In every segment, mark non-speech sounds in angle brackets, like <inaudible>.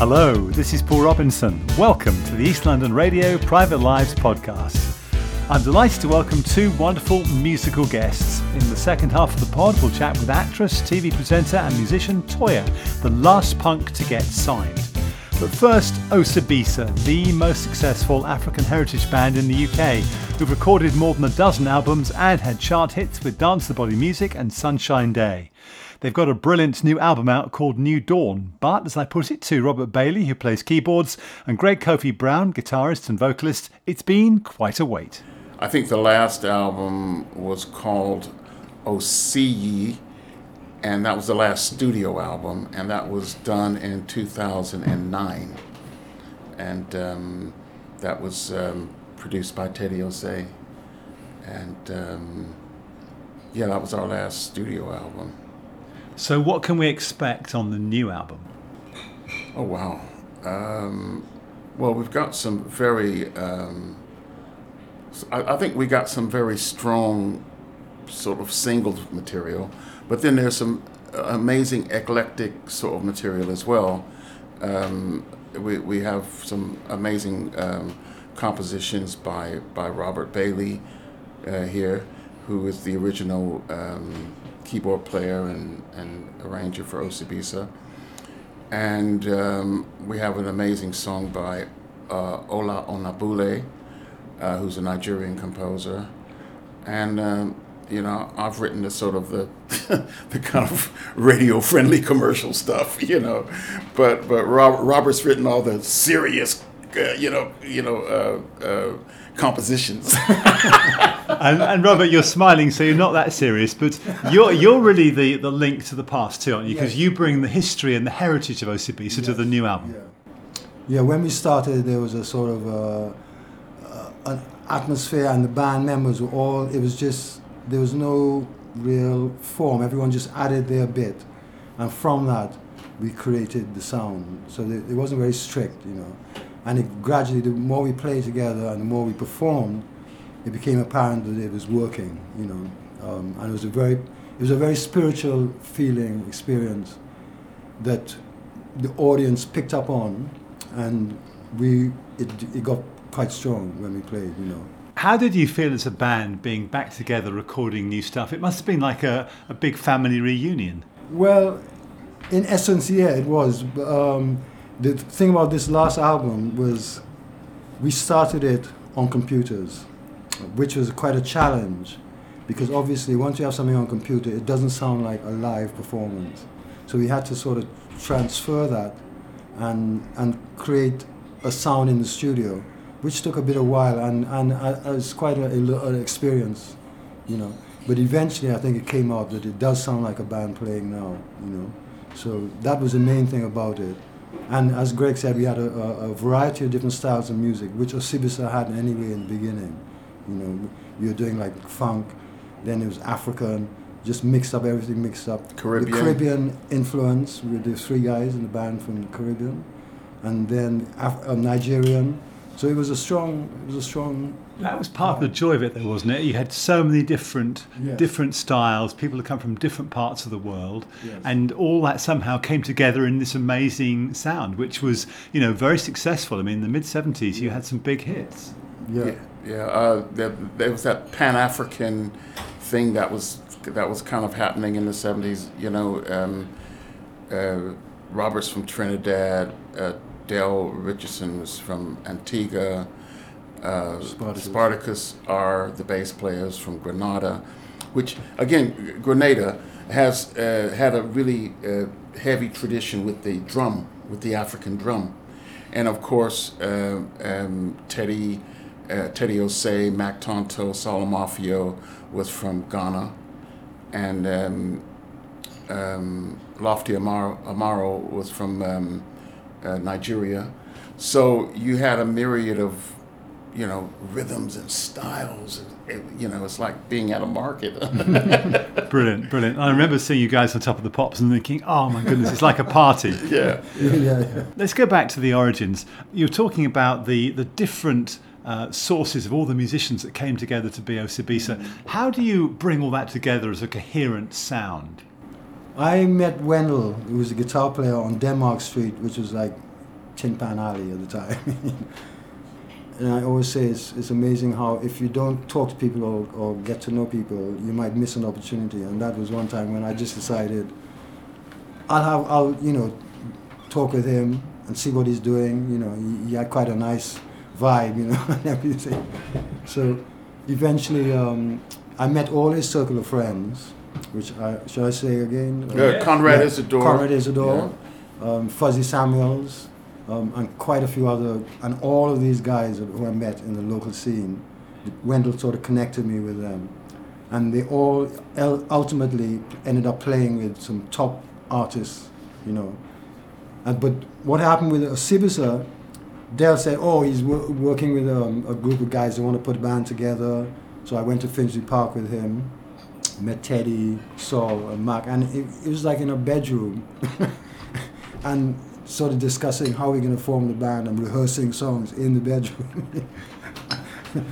Hello, this is Paul Robinson. Welcome to the East London Radio Private Lives podcast. I'm delighted to welcome two wonderful musical guests. In the second half of the pod, we'll chat with actress, TV presenter, and musician Toyah, the last punk to get signed. But first, Osibisa, the most successful African heritage band in the UK, who've recorded more than a dozen albums and had chart hits with Dance the Body Music and Sunshine Day. They've got a brilliant new album out called New Dawn, but as I put it to Robert Bailey, who plays keyboards, and Greg Kofi Brown, guitarist and vocalist, it's been quite a wait. I think the last album was called Osee Yee, and that was the last studio album, and that was done in 2009. And um, that was um, produced by Teddy Osei. And um, yeah, that was our last studio album. So, what can we expect on the new album? Oh, wow. Um, well, we've got some very, um, I, I, think we got some very strong sort of singles material, but then there's some amazing eclectic sort of material as well. Um, we, we have some amazing um, compositions by, by Robert Bailey uh, here, who is the original um, keyboard player and, and arranger for Osibisa. And um, we have an amazing song by uh, Ola Onabule, uh, who's a Nigerian composer. And, um, you know, I've written the sort of the, <laughs> the kind of radio friendly <laughs> commercial stuff, you know. But, but Robert, Robert's written all the serious, uh, you know, you know, uh, uh, compositions. <laughs> and, and, Robert, you're smiling, so you're not that serious, but you're you're really the, the link to the past too, aren't you? Because yes. you bring the history and the heritage of Osibisa yes. to the new album. Yeah. yeah, when we started, there was a sort of uh, uh, an atmosphere, and the band members were all. It was just there was no real form. Everyone just added their bit, and from that, we created the sound. So it wasn't very strict, you know. And it gradually, the more we played together and the more we performed, it became apparent that it was working, you know. Um, and it was a very, it was a very spiritual feeling, experience that the audience picked up on, and we, it, it got quite strong when we played, you know. How did you feel as a band being back together recording new stuff? It must have been like a, a big family reunion. Well, in essence, yeah, it was. Um, the thing about this last album was we started it on computers, which was quite a challenge because obviously once you have something on computer, it doesn't sound like a live performance. So we had to sort of transfer that and and create a sound in the studio, which took a bit of while and and uh, it was quite an experience, you know. But eventually, I think it came out that it does sound like a band playing now, you know. So that was the main thing about it. And as Greg said, we had a, a, a variety of different styles of music, which Osibisa had anyway in the beginning. You know, we were doing like funk, then it was African, just mixed up everything, mixed up. Caribbean. The Caribbean influence with the three guys in the band from the Caribbean, and then Af- uh, Nigerian. So it was a strong, it was a strong that was part of the joy of it, though, wasn't it? You had so many different yes. different styles, people who come from different parts of the world, yes. and all that somehow came together in this amazing sound, which was, you know, very successful. I mean, in the mid '70s, you had some big hits. Yeah, yeah. yeah. Uh, there, there was that Pan African thing that was that was kind of happening in the '70s. You know, um, uh, Roberts from Trinidad, uh, Dale Richardson was from Antigua uh, Spartacus. Spartacus. are the bass players from Grenada, which again, Grenada has uh, had a really uh, heavy tradition with the drum, with the African drum, and of course uh, um, Teddy, uh, Teddy Osei, Mac Tontoh, Salamafio was from Ghana, and um, um, Lofty Amaro, Amaro was from um, uh, Nigeria. So you had a myriad of you know, rhythms and styles. It, you know, it's like being at a market. <laughs> brilliant, brilliant. I remember seeing you guys on top of the pops and thinking, oh my goodness, it's like a party. <laughs> yeah. yeah. yeah. Let's go back to the origins. You're talking about the, the different uh, sources of all the musicians that came together to be Osibisa. How do you bring all that together as a coherent sound? I met Wendell, who was a guitar player on Denmark Street, which was like Tin Pan Alley at the time. <laughs> and I always say it's, it's amazing how if you don't talk to people or, or get to know people, you might miss an opportunity. And that was one time when I just decided I'll have I'll you know talk with him and see what he's doing. You know, he, he had quite a nice vibe, you know, <laughs> and everything. So eventually, um, I met all his circle of friends, which I shall I say again? Yeah, Yeah. Conrad Yeah, Isidore. Conrad Isidore, um, Fuzzy Samuels, um, and quite a few other, and all of these guys who I met in the local scene, Wendell sort of connected me with them. And they all ultimately ended up playing with some top artists, you know. And, but what happened with Sibusa, Dale said, oh, he's wor- working with um, a group of guys that want to put a band together. So I went to Finchley Park with him, met Teddy, Sol, and Mark, and it, it was like in a bedroom. <laughs> and sort of discussing how we're going to form the band and rehearsing songs in the bedroom. <laughs>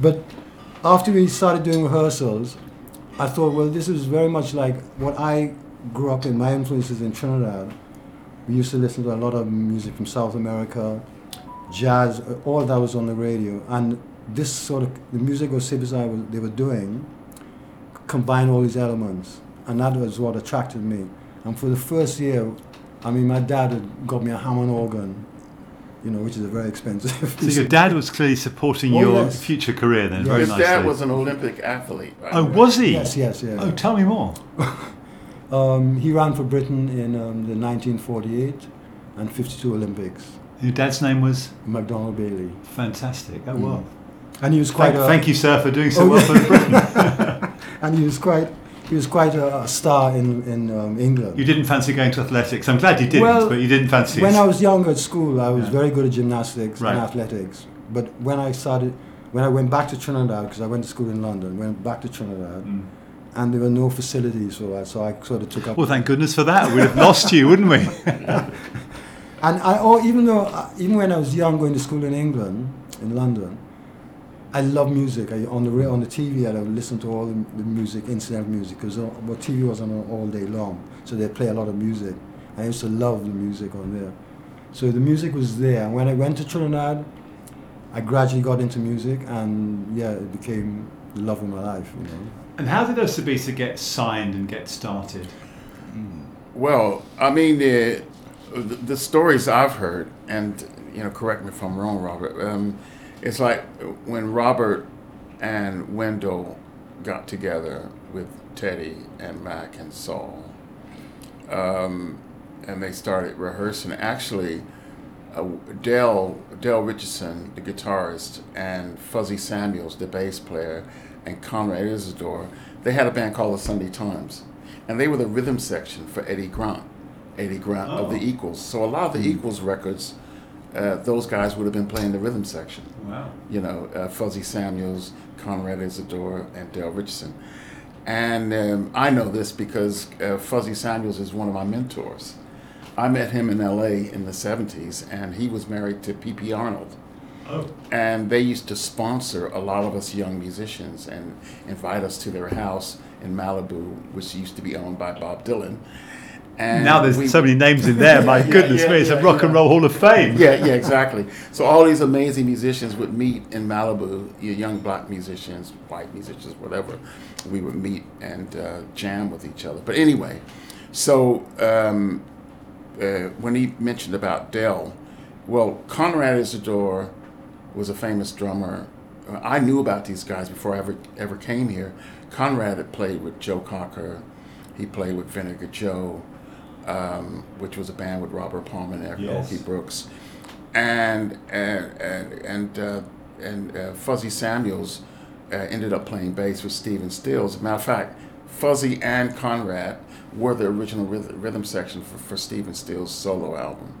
but after we started doing rehearsals, I thought, well, this is very much like what I grew up in, my influences in Trinidad. We used to listen to a lot of music from South America, jazz, uh, all that was on the radio. And this sort of, the music was, they were doing, combined all these elements. And that was what attracted me. And for the first year, I mean, my dad had got me a Hammond organ, you know, which is a very expensive. So your dad was clearly supporting Oh, your yes. future career then, Yes. very His nicely. dad was an Olympic athlete. by oh, the was he? Yes, yes, yes. Oh, tell me more. <laughs> Um, he ran for Britain in um, the 1948 and 52 Olympics. Your dad's name was McDonald Bailey, fantastic. Oh Mm. well. and he was quite Thank, a, thank you, sir, for doing so Oh, well for Britain. <laughs> and he was quite he was quite a, a star in in um, England. You didn't fancy going to athletics. I'm glad you didn't, Well, but you didn't fancy when it. I was younger at school, I was Yeah. very good at gymnastics Right. and athletics. But when I started, when I went back to Trinidad, because I went to school in London, went back to Trinidad, Mm. and there were no facilities for that, so I sort of took up. Well, thank goodness for that. We'd have lost you, wouldn't we? <laughs> And I, oh, even though, uh, even when I was young, going to school in England, in London, I love music. I, on the on the TV, I would listen to all the, the music, incidental music, because well, TV was on all day long, so they play a lot of music. I used to love the music on there. So the music was there. And when I went to Trinidad, I gradually got into music, and yeah, it became the love of my life. You know. and how did Osibisa get signed and get started? Well, I mean, the, the, the stories I've heard, and you know, correct me if I'm wrong, Robert. Um, it's like when Robert and Wendell got together with Teddy and Mac and Sol, um, and they started rehearsing. Actually, uh, Dale Dale Richardson, the guitarist, and Fuzzy Samuels, the bass player, and Conrad Isidore, they had a band called the Sunday Times, and they were the rhythm section for Eddie Grant, Eddie Grant of the Oh. Equals. So a lot of the Equals records, uh, those guys would have been playing the rhythm section Wow. you know, uh, Fuzzy Samuels, Conrad Isidore, and Dale Richardson. And um, I know this because uh, Fuzzy Samuels is one of my mentors. I met him in LA in the 70s, and he was married to P.P. Arnold. Oh. And they used to sponsor a lot of us young musicians and invite us to their house in Malibu, which used to be owned by Bob Dylan. And now there's we- so many names in there. My <laughs> Yeah, goodness yeah, me, it's a yeah, rock and roll hall of fame. yeah, yeah, exactly. So all these amazing musicians would meet in Malibu. Young black musicians, white musicians, whatever. We would meet and uh, jam with each other. But anyway, so um, uh, when he mentioned about Dell, well, Conrad Isidore was a famous drummer. Uh, I knew about these guys before I ever ever came here. Conrad had played with Joe Cocker. He played with Vinegar Joe, um, which was a band with Robert Palmer and Yes. Okie Brooks, and and and and, uh, and uh, Fuzzy Samuels uh, ended up playing bass with Stephen Stills. As a matter of fact, Fuzzy and Conrad were the original rhythm, rhythm section for, for Stephen Stills' solo album.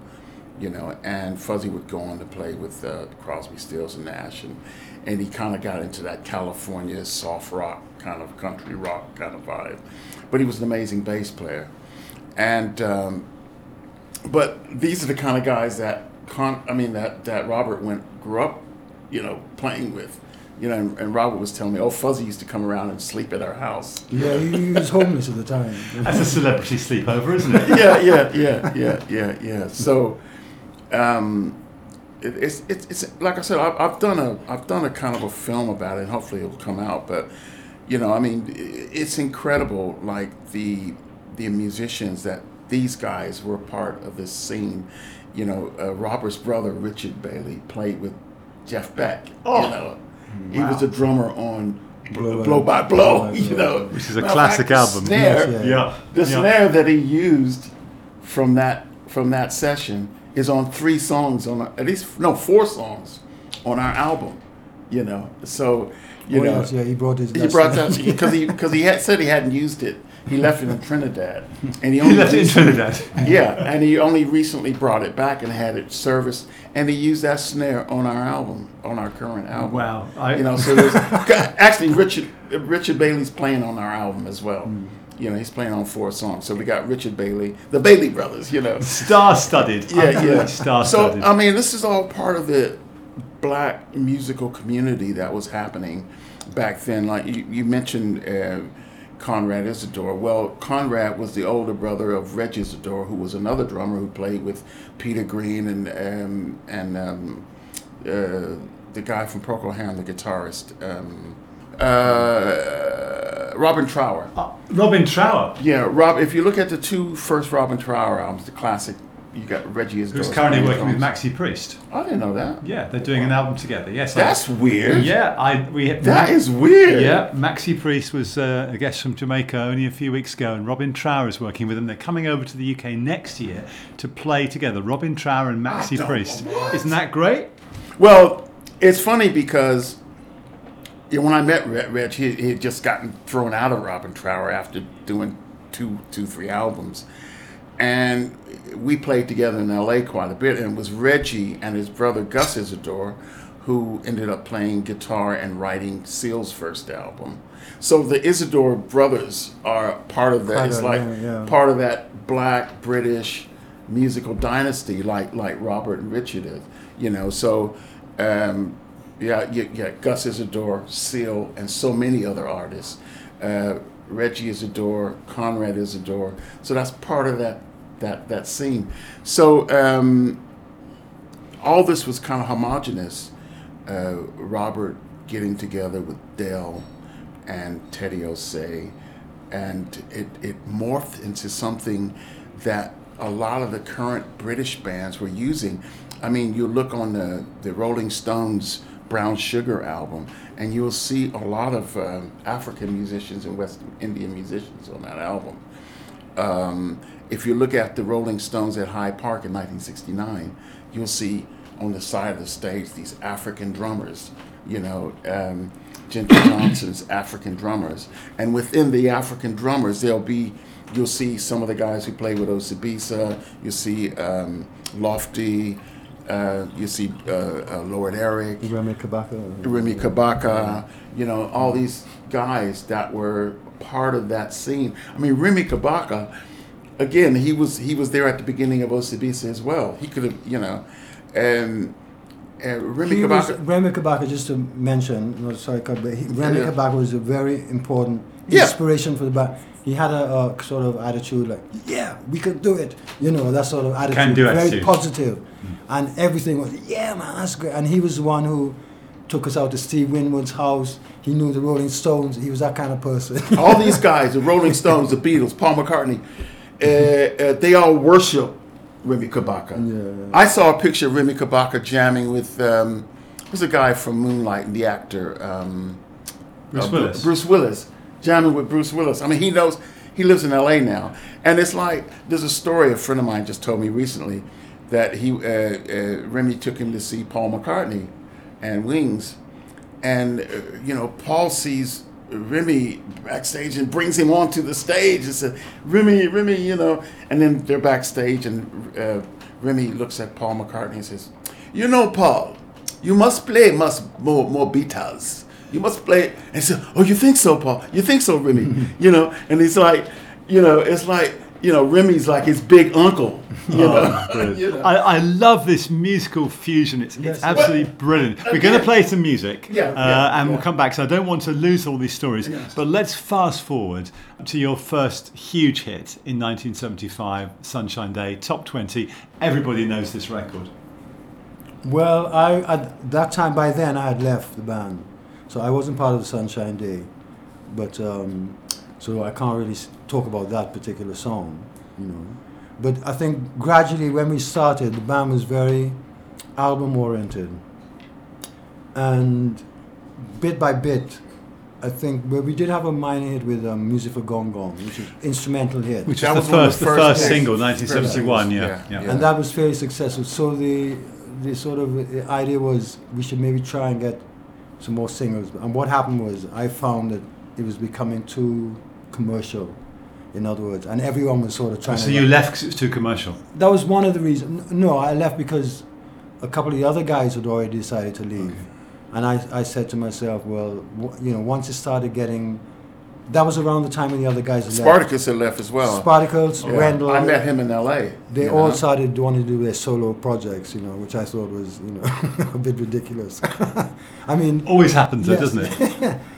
You know, and Fuzzy would go on to play with uh, Crosby, Stills, and Nash, and, and he kind of got into that California soft rock kind of country rock kind of vibe. But he was an amazing bass player, and um, but these are the kind of guys that con- I mean that that Robert went grew up, you know, playing with, you know, and, and Robert was telling me, oh, Fuzzy used to come around and sleep at our house. Yeah, he, he was homeless at the time. <laughs> That's a celebrity sleepover, isn't it? yeah, yeah, yeah, yeah, yeah, yeah. So, um, it, it's, it's it's like I said, I've, I've done a I've done a kind of a film about it. and Hopefully, it'll come out. But you know, I mean, it's incredible. Like the the musicians that these guys were part of this scene. You know, uh, Robert's brother Richard Bailey played with Jeff Beck. Oh. You know, he was a drummer on Blow Blow, by- by Blow. Blow You Blow. know, Which is a Matter classic fact, album. Snare, Yes, Yeah. the Yeah. snare that he used from that from that session is on three songs on at least no four songs on our album. You know, so you oh, know yes, yeah, he brought his. he brought that because he because he had said he hadn't used it. He left it in Trinidad, <laughs> and he He only left it in Trinidad. yeah, and he only recently brought it back and had it serviced, and he used that snare on our album, on our current album. Wow. I, You know, so there's <laughs> actually Richard Richard Bailey's playing on our album as well. Hmm. You know, he's playing on four songs. So we got Richard Bailey, the Bailey brothers. You know, star-studded. yeah, yeah. Star-studded. So I mean, this is all part of the black musical community that was happening back then. Like you, you mentioned. Uh, Conrad Isidore. Well, Conrad was the older brother of Reggie Isidore, who was another drummer who played with Peter Green and um, and um, uh, the guy from Procol Harum, the guitarist, um, uh, Robin Trower. Uh, Robin Trower, Yeah, Rob. If you look at the two first Robin Trower albums, the classic, you got Reggie Isidore. who's currently working with. Maxi Priest. I didn't know that. Yeah, they're doing an album together. Yes, I- That's weird. yeah. I we That is weird. Yeah, Maxi Priest was uh, a guest from Jamaica only a few weeks ago, and Robin Trower is working with them. They're coming over to the UK next year to play together. Robin Trower and Maxi Priest. what? Isn't that great? Well, it's funny because you know, when I met Reg, Reg he, he had just gotten thrown out of Robin Trower after doing two, two, three albums, and we played together in L.A. quite a bit. And it was Reggie and his brother Gus Isidore who ended up playing guitar and writing Seal's first album. So the Isidore brothers are part of that. It's like yeah, yeah. part of that black British musical dynasty, like like Robert and Richard is. You know, so um, yeah, you yeah, Gus Isidore, Seal, and so many other artists. Uh, Reggie Isidore, Conrad Isidore. So that's part of that that that scene. So um, all this was kind of homogenous. Uh, Robert getting together with Dell and Teddy Osei, and it, it morphed into something that a lot of the current British bands were using. I mean, you look on the, the Rolling Stones Brown Sugar album, and you'll see a lot of um, African musicians and West Indian musicians on that album. Um, if you look at the Rolling Stones at Hyde Park in 1969, you'll see on the side of the stage these African drummers, you know, um, Ginger <coughs> Johnson's African drummers. And within the African drummers, there'll be, you'll see some of the guys who play with Osibisa, you'll see um, Lofty, uh, you see uh, uh, Lord Eric, Remy Kabaka. Remy Kabaka, you know, all these guys that were part of that scene. I mean, Remy Kabaka, again, he was he was there at the beginning of Osibisa as well. He could have, you know, and, and Remy He was, Kabaka. Remy Kabaka, just to mention, no, sorry, cut, but he, Remy Yeah. Kabaka was a very important Yeah. inspiration for the band. He had a, a sort of attitude like, yeah, we could do it. You know, that sort of attitude. Can-do very attitude. positive. Mm. And everything was, yeah, man, that's great. And he was the one who took us out to Steve Winwood's house. He knew the Rolling Stones. He was that kind of person. <laughs> all these guys, the Rolling Stones, the Beatles, Paul McCartney, uh, uh, they all worship Remy Kabaka. Yeah. I saw a picture of Remy Kabaka jamming with um, who's the guy from Moonlight, the actor um, Bruce uh, Willis. Bruce Willis, jamming with Bruce Willis. I mean, he knows. He lives in L.A. now, and it's like there's a story a friend of mine just told me recently that he uh, uh, Remy took him to see Paul McCartney and Wings, and uh, you know Paul sees Remy backstage and brings him onto the stage and said, "Remy, Remy," you know, and then they're backstage and uh, Remy looks at Paul McCartney and says, "You know, Paul, you must play must more more Beatles. You must play." And he said, "Oh, you think so, Paul? You think so, Remy? <laughs> you know?" And he's like, you know, it's like you know, Remy's like his big uncle. You know? Oh, brilliant. <laughs> You know? I, I love this musical fusion. It's, it's Yes. absolutely brilliant. We're going to play some music, Yeah, uh, yeah, and we'll come back. So I don't want to lose all these stories. Yeah. But let's fast forward to your first huge hit in 1975, "Sunshine Day," top 20. Everybody knows this record. Well, I at that time by then I had left the band, so I wasn't part of the Sunshine Day, but um, so I can't really s- talk about that particular song, you know. But I think gradually when we started, the band was very album oriented, and bit by bit, I think well, we did have a minor hit with um, "Music for Gong Gong," which is instrumental hit. Which That was the was one of first, the the first first single, First 1971. Yeah, singles, yeah. yeah. and that was fairly successful. So the the sort of uh, idea was we should maybe try and get some more singles. And what happened was I found that it was becoming too commercial. In other words, and everyone was sort of trying. To so to you left 'cause it was too commercial. That was one of the reasons. No, I left because a couple of the other guys had already decided to leave, and I, I said to myself, well, w- you know, once it started getting, that was around the time when the other guys had left. Spartacus had left as well. Spartacus, Yeah. Randall. I met him in L.A. They all know? started wanting to do their solo projects, you know, which I thought was, you know, <laughs> a bit ridiculous. <laughs> I mean, Always happens, though, Yes. doesn't it? <laughs>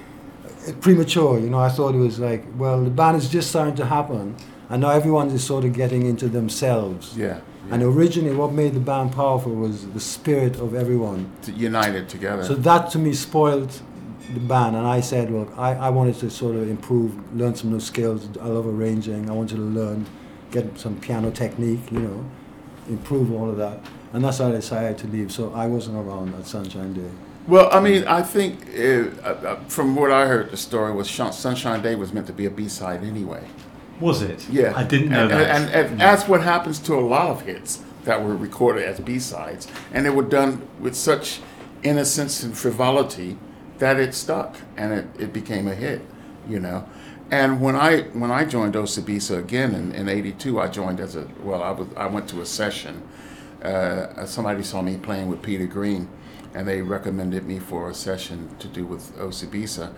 premature, you know. I thought it was like, well, the band is just starting to happen, and now everyone is sort of getting into themselves. Yeah. And originally, what made the band powerful was the spirit of everyone. to united together. So that to me spoiled the band, and I said, well, I, I wanted to sort of improve, learn some new skills. I love arranging. I wanted to learn, get some piano technique, you know, improve all of that. And that's why I decided to leave. So I wasn't around at Sunshine Day. Well, I mean, I think uh, uh, from what I heard, the story was Sun- Sunshine Day was meant to be a B-side anyway. Was it? Yeah, I didn't know and, that. And, and, and that's what happens to a lot of hits that were recorded as B sides, and they were done with such innocence and frivolity that it stuck and it, it became a hit, you know. And when I when I joined Osibisa again in, in '82, I joined as a well. I was I went to a session. Uh, somebody saw me playing with Peter Green, and they recommended me for a session to do with Osibisa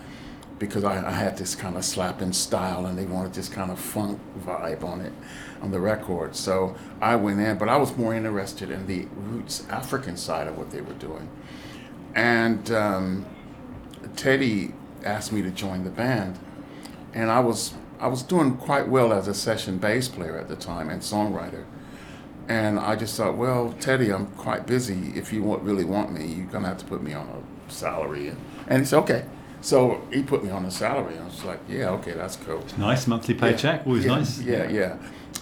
because I, I had this kind of slapping style and they wanted this kind of funk vibe on it on the record. So I went in, but I was more interested in the roots African side of what they were doing. And um, Teddy asked me to join the band, and I was I was doing quite well as a session bass player at the time and songwriter. And I just thought, well, Teddy, I'm quite busy. If you want, really want me, you're gonna have to put me on a salary. And, and he said, okay. So he put me on a salary. I was like, yeah, okay, that's cool. nice monthly paycheck. Always yeah, nice. Yeah, yeah.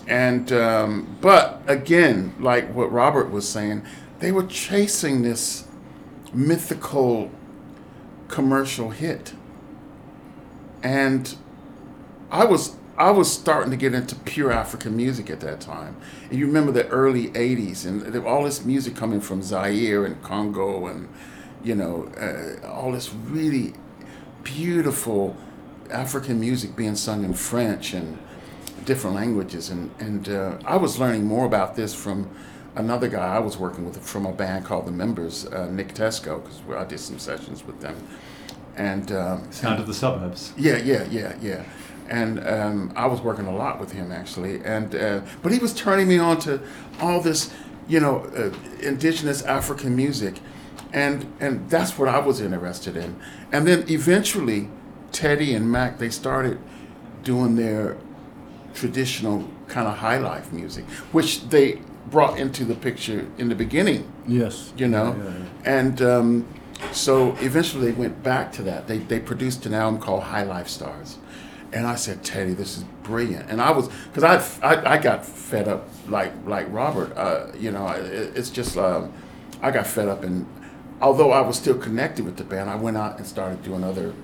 And um, but again, like what Robert was saying, they were chasing this mythical commercial hit, and I was I was starting to get into pure African music at that time. And you remember the early '80s, and all this music coming from Zaire and Congo, and you know, uh, all this really beautiful African music being sung in French and different languages. And and uh, I was learning more about this from another guy I was working with from a band called The Members, uh, Nick Tesco, because I did some sessions with them. And um, Sound of the suburbs. yeah, yeah, yeah, yeah. And um, I was working a lot with him actually, and uh, but he was turning me on to all this, you know, uh, indigenous African music, and and that's what I was interested in. And then eventually, Teddy and Mac they started doing their traditional kind of high life music, which they brought into the picture in the beginning Yes. you know? Yeah, yeah, and um, so eventually they went back to that. They, they produced an album called high life stars and i said teddy this is brilliant and i was because I, I i got fed up like like robert uh, you know it, it's just um, i got fed up and although i was still connected with the band i went out and started doing other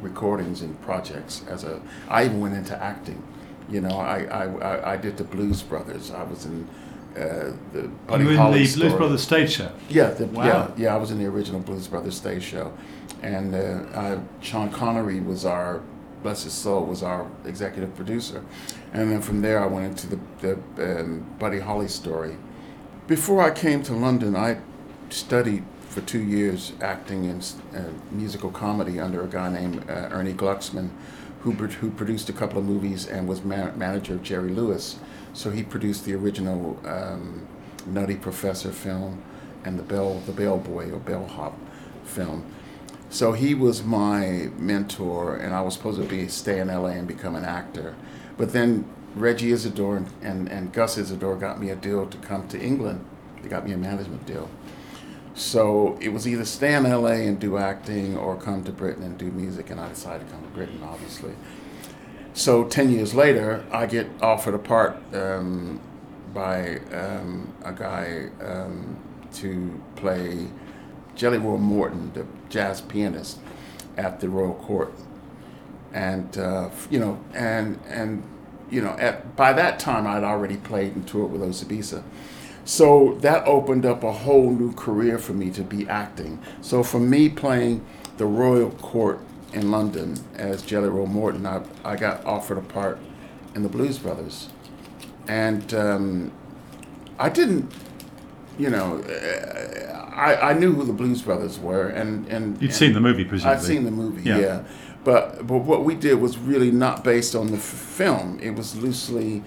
recordings and projects as a i even went into acting you know i i, I, I did the blues brothers i was in uh, the Buddy you were in Holly the Blues. Brothers stage show. Yeah, the, Wow. yeah, yeah. I was in the original Blues Brothers stage show, and uh, uh, Sean Connery was our, bless his soul, was our executive producer, and then from there I went into the, the um, Buddy Holly story. Before I came to London, I studied for two years acting and uh, musical comedy under a guy named uh, Ernie Glucksman, who who produced a couple of movies and was man- manager of Jerry Lewis. So he produced the original um, Nutty Professor film and the Bell the Bellboy or Bellhop film. So he was my mentor, and I was supposed to be stay in LA and become an actor. But then Reggie Isidore and, and, and Gus Isidore got me a deal to come to England. They got me a management deal. So it was either stay in LA and do acting or come to Britain and do music, and I decided to come to Britain, obviously. So 10 years later, I get offered a part um, by um, a guy um, to play Jelly Roll Morton, the jazz pianist, at the Royal Court. And, uh, you know, and, and, you know, at, by that time I'd already played and toured with Osibisa. So that opened up a whole new career for me to be acting. So for me playing the Royal Court in London as Jelly Roll Morton, I, I got offered a part in the Blues Brothers. And um, I didn't, you know, I, I knew who the Blues Brothers were, and and you'd and seen the movie, presumably. I'd seen the movie, Yeah. yeah. But but what we did was really not based on the f- film. It was loosely,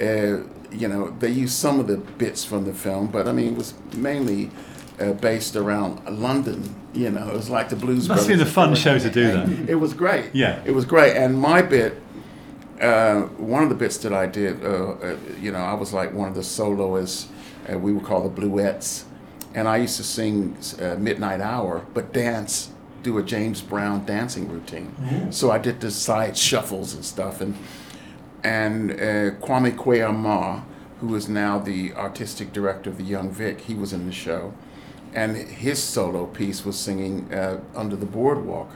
uh, you know, they used some of the bits from the film, but I mean, it was mainly uh, based around London. You know, it was like the Blues. Brothers. Must have been a fun show to do that. It was great. Yeah. it was great. And my bit, uh, one of the bits that I did, uh, uh, you know, I was like one of the soloists. Uh, we would call the Bluettes, and I used to sing uh, Midnight Hour, but dance, do a James Brown dancing routine. So I did the side shuffles and stuff, and and uh, Kwame who is now the artistic director of the Young Vic, he was in the show, and his solo piece was singing uh, "Under the Boardwalk,"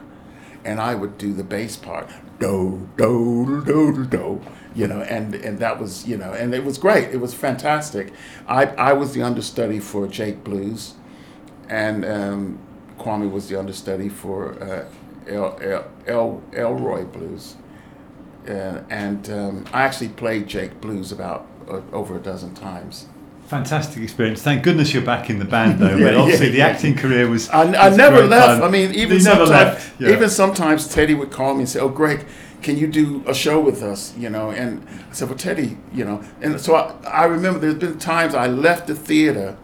and I would do the bass part, do do do do you know, and and that was you know, and it was great. It was fantastic. I I was the understudy for Jake Blues, and um, Kwame was the understudy for uh, El, El, El Elroy Blues uh, and um, I actually played Jake Blues about uh, over a dozen times. Fantastic experience. Thank goodness you're back in the band, though. <laughs> Yeah, but obviously, yeah, the yeah. acting career was. I, I never great left. fun. I mean, even You never sometimes, left. Yeah. even sometimes Teddy would call me and say, "Oh, Greg, can you do a show with us?" You know, and I said, "Well, Teddy, you know," and so I, I remember there's been times I left the theater.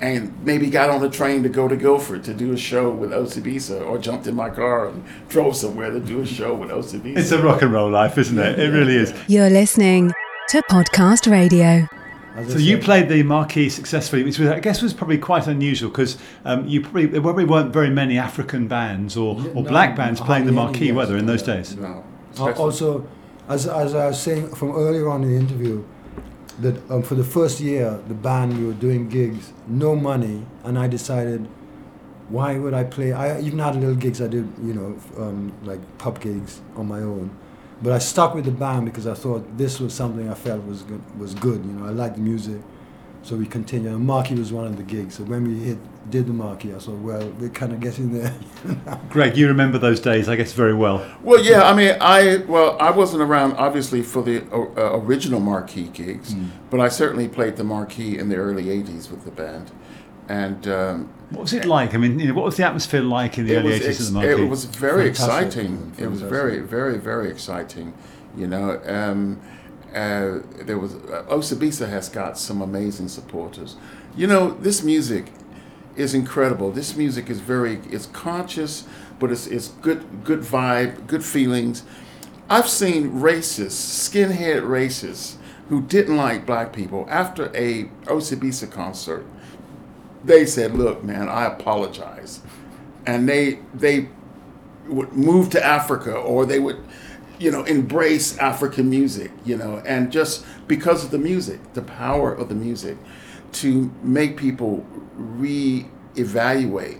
And maybe got on a train to go to Guildford to do a show with Osibisa, or jumped in my car and drove somewhere to do a show with Osibisa. It's a rock and roll life, isn't it? It really is. You're listening to Podcast Radio. As So you said, played the marquee successfully, which was, I guess was probably quite unusual because um, you probably there probably weren't very many African bands or, or no, black bands playing the marquee, any, were yes. there in those days? no, Uh, also, as, as I was saying from earlier on in the interview, that um, for the first year, the band we were doing gigs, no money, and I decided, why would I play? I even had little gigs I did, you know, um, like pub gigs on my own, but I stuck with the band because I thought this was something I felt was good, was good. You know, I liked the music, so we continued. And Marquee was one of the gigs. So when we hit did the Marquee, I thought, well, we're kind of getting there. <laughs> Greg, you remember those days, I guess, very well. Well, yeah, I mean, I well, I wasn't around obviously for the uh, original Marquee gigs, Hmm. but I certainly played the Marquee in the early '80s with the band, and um, What was it like? I mean, you know, what was the atmosphere like in the early 80s ex- of the marquee? it was very Fantastic, exciting. man, It was very, very, very exciting. You know, um, uh, there was uh, Osibisa has got some amazing supporters. You know, this music is incredible. This music is very it's conscious, but it's it's good good vibe, good feelings. I've seen racists, skinhead racists, who didn't like black people after a Osibisa concert. They said, "Look, man, I apologize," and they they would move to Africa or they would, you know, embrace African music, you know, and just because of the music, the power of the music, to make people re-evaluate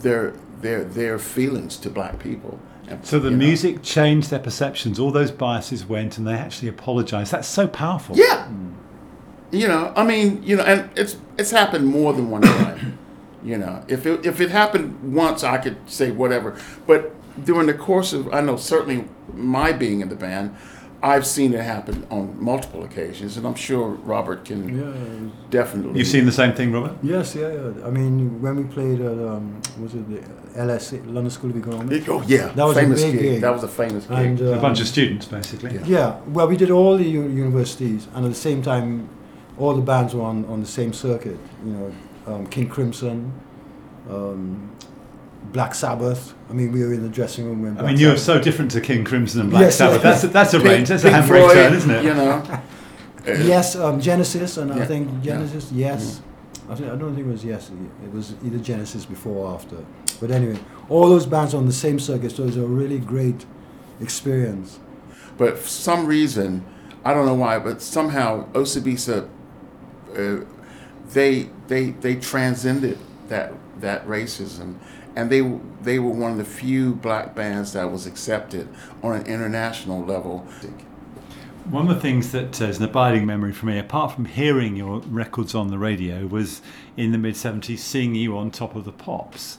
their their their feelings to black people. And, so the you know. music changed their perceptions. All those biases went, and they actually apologised. That's so powerful. Yeah. You know, I mean, you know, and it's it's happened more than one <coughs> time. you know, if it if it happened once, I could say whatever. But during the course of, I know certainly my being in the band, I've seen it happen on multiple occasions, and I'm sure Robert can Yeah. definitely. You've seen the same thing, Robert? Yes, yeah, yeah. I mean, when we played at um, was it the LSE, London School of Economics? Oh yeah, That was a famous big gig. gig. That was a famous gig. And A um, bunch of students, basically. Yeah. Yeah, well, we did all the u- universities, and at the same time, all the bands were on, on the same circuit. You know, um, King Crimson, um, Black Sabbath. I mean, we were in the dressing room when. I mean, you're so different to King Crimson and Black Yes, Sabbath. yeah. That's a, that's a range. That's a Pink handbrake Floyd, turn, isn't it? You know. Yes, um, Genesis, and I Yeah, think yeah. Genesis. Yes, I, think, I don't think it was yes. It was either Genesis before or after. But anyway, all those bands on the same circuit, so it was a really great experience. But for some reason, I don't know why, but somehow Osibisa, uh, they they they transcended that that racism, and they they were one of the few black bands that was accepted on an international level. One of the things that uh, is an abiding memory for me, apart from hearing your records on the radio, was in the mid 70s seeing you on Top of the Pops.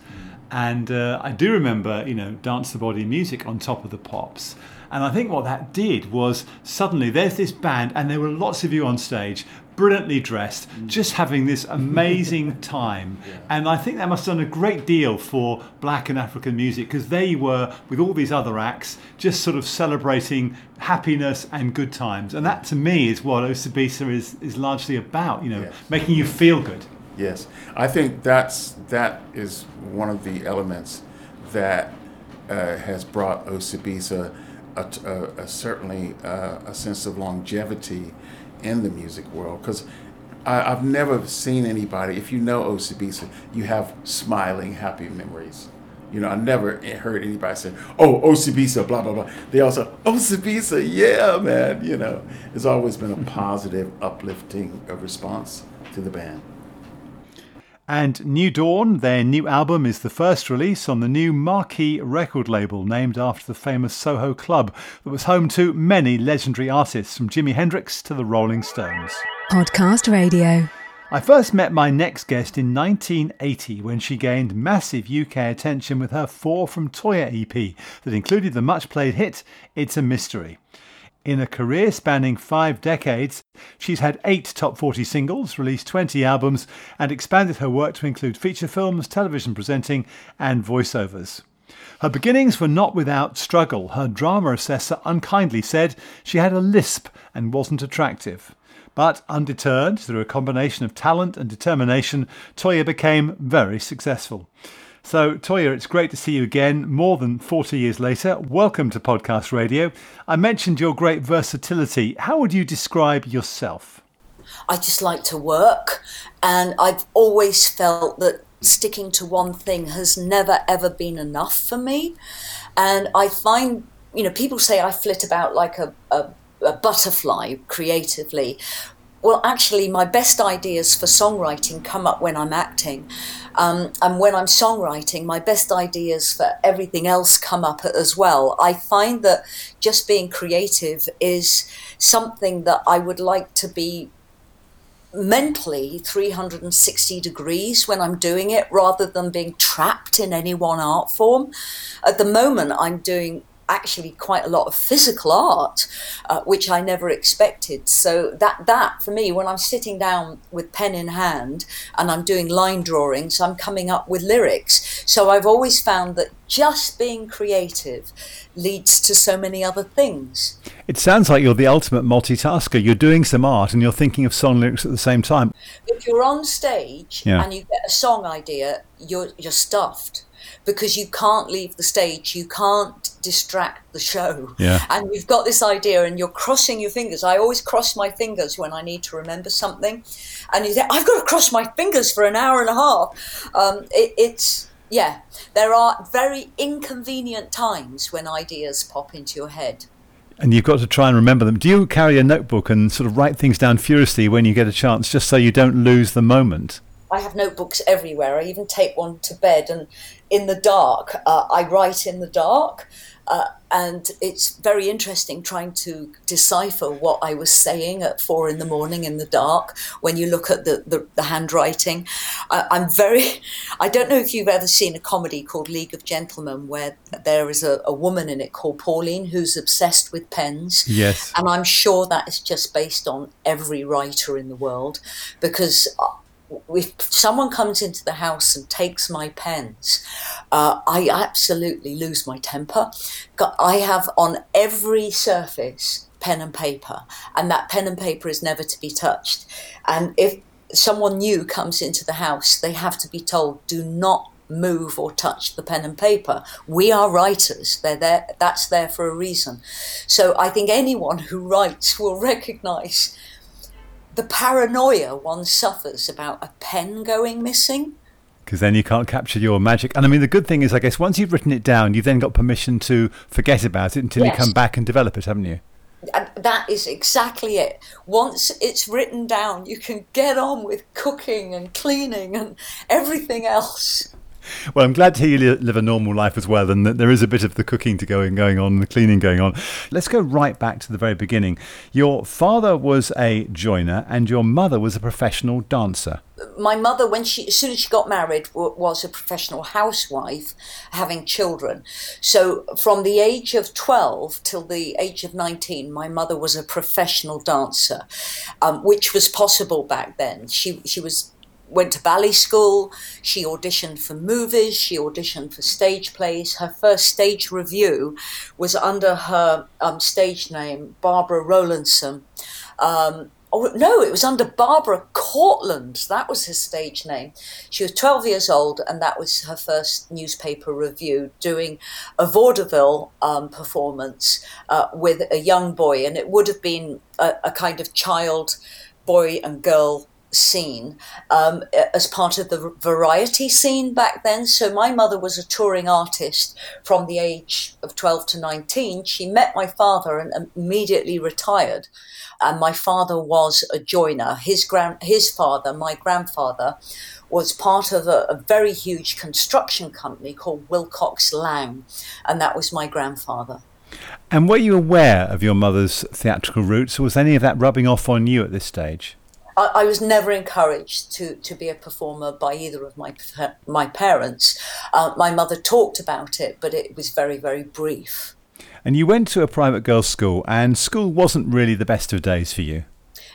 And uh, I do remember, you know, Dance the Body music on Top of the Pops. And I think what that did was suddenly there's this band, and there were lots of you on stage, brilliantly dressed, just having this amazing <laughs> time. And I think that must have done a great deal for black and African music because they were with all these other acts, just sort of celebrating happiness and good times. And that to me is what Osibisa is, is largely about, you know, Yes. making you feel good. Yes, I think that's that is one of the elements that uh, has brought Osibisa a, a, a certainly uh, a sense of longevity in the music world because. I've never seen anybody. If you know Osibisa, you have smiling, happy memories. You know, I never heard anybody say, "Oh, Osibisa, blah blah blah." They all also, "Osibisa, yeah, man." You know, it's always been a positive, uplifting response to the band. And New Dawn, their new album, is the first release on the new Marquee record label named after the famous Soho Club that was home to many legendary artists from Jimi Hendrix to the Rolling Stones. Podcast Radio. I first met my next guest in 1980 when she gained massive UK attention with her Four from Toyah EP that included the much played hit It's a Mystery. In a career spanning five decades, she's had eight top 40 singles, released 20 albums, and expanded her work to include feature films, television presenting, and voiceovers. Her beginnings were not without struggle. Her drama assessor unkindly said she had a lisp and wasn't attractive. But undeterred, through a combination of talent and determination, Toyah became very successful. So, Toyah, it's great to see you again more than 40 years later. Welcome to Podcast Radio. I mentioned your great versatility. How would you describe yourself? I just like to work, and I've always felt that sticking to one thing has never ever been enough for me. And I find, you know, people say I flit about like a, a, a butterfly creatively. Well, actually, my best ideas for songwriting come up when I'm acting. Um, and when I'm songwriting, my best ideas for everything else come up as well. I find that just being creative is something that I would like to be mentally 360 degrees when I'm doing it rather than being trapped in any one art form. At the moment, I'm doing actually quite a lot of physical art, uh, which I never expected. So that that for me, when I'm sitting down with pen in hand and I'm doing line drawings, I'm coming up with lyrics. So I've always found that just being creative leads to so many other things. It sounds like you're the ultimate multitasker. You're doing some art and you're thinking of song lyrics at the same time. If you're on stage Yeah. and you get a song idea, you're you're stuffed because you can't leave the stage. You can't distract the show. Yeah. And you've got this idea and you're crossing your fingers. I always cross my fingers when I need to remember something. And you think, I've got to cross my fingers for an hour and a half. Um, it, it's, yeah, there are very inconvenient times when ideas pop into your head. And you've got to try and remember them. Do you carry a notebook and sort of write things down furiously when you get a chance, just so you don't lose the moment? I have notebooks everywhere. I even take one to bed, and in the dark, uh, I write in the dark. Uh, and it's very interesting trying to decipher what I was saying at four in the morning in the dark when you look at the, the, the handwriting. I, am very, I don't know if you've ever seen a comedy called League of Gentlemen where there is a, a woman in it called Pauline who's obsessed with pens. Yes. And I'm sure that is just based on every writer in the world because if someone comes into the house and takes my pens, uh, I absolutely lose my temper. I have on every surface pen and paper, and that pen and paper is never to be touched. And if someone new comes into the house, they have to be told, do not move or touch the pen and paper. We are writers. They're there. That's there for a reason. So I think anyone who writes will <laughs> recognize the paranoia one suffers about a pen going missing. Because then you can't capture your magic. And I mean, the good thing is, I guess, once you've written it down, you've then got permission to forget about it until yes. you come back and develop it, haven't you? And that is exactly it. Once it's written down, you can get on with cooking and cleaning and everything else. <laughs> Well, I'm glad to hear you live a normal life as well, and that there is a bit of the cooking to going going on, the cleaning going on. Let's go right back to the very beginning. Your father was a joiner, and your mother was a professional dancer. My mother, when she as soon as she got married, was a professional housewife, having children. So from the age of twelve till the age of nineteen, my mother was a professional dancer, um, which was possible back then. She she was went to ballet school. She auditioned for movies. She auditioned for stage plays. Her first stage review was under her um, stage name, Barbara Rowlandson. Um, oh, no, it was under Barbara Cortland. That was her stage name. She was 12 years old, and that was her first newspaper review, doing a vaudeville um, performance uh, with a young boy. And it would have been a, a kind of child, boy, and girl scene um, as part of the variety scene back then. So my mother was a touring artist from the age of 12 to 19. She met my father and immediately retired. And my father was a joiner. His grand, his father, my grandfather, was part of a, a very huge construction company called Wilcox Lang, and that was my grandfather. And were you aware of your mother's theatrical roots, or was any of that rubbing off on you at this stage? I, I, was never encouraged to, to be a performer by either of my my parents. Uh, my mother talked about it, but it was very very brief. And you went to a private girls' school, and school wasn't really the best of days for you.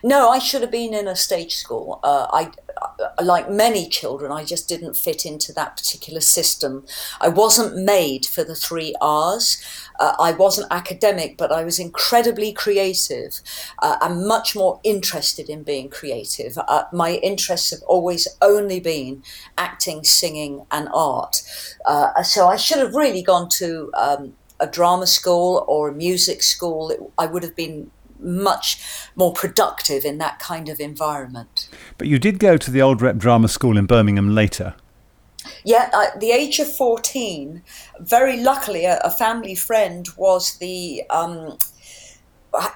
No, I should have been in a stage school. Uh, I, uh, like many children, I just didn't fit into that particular system. I wasn't made for the three R's. Uh, I wasn't academic, but I was incredibly creative uh, and much more interested in being creative. Uh, my interests have always only been acting, singing, and art. Uh, so I should have really gone to um, a drama school or a music school. It, I would have been much more productive in that kind of environment. But you did go to the Old Rep Drama School in Birmingham later. Yeah, at the age of 14, very luckily, a, a family friend was the. Um,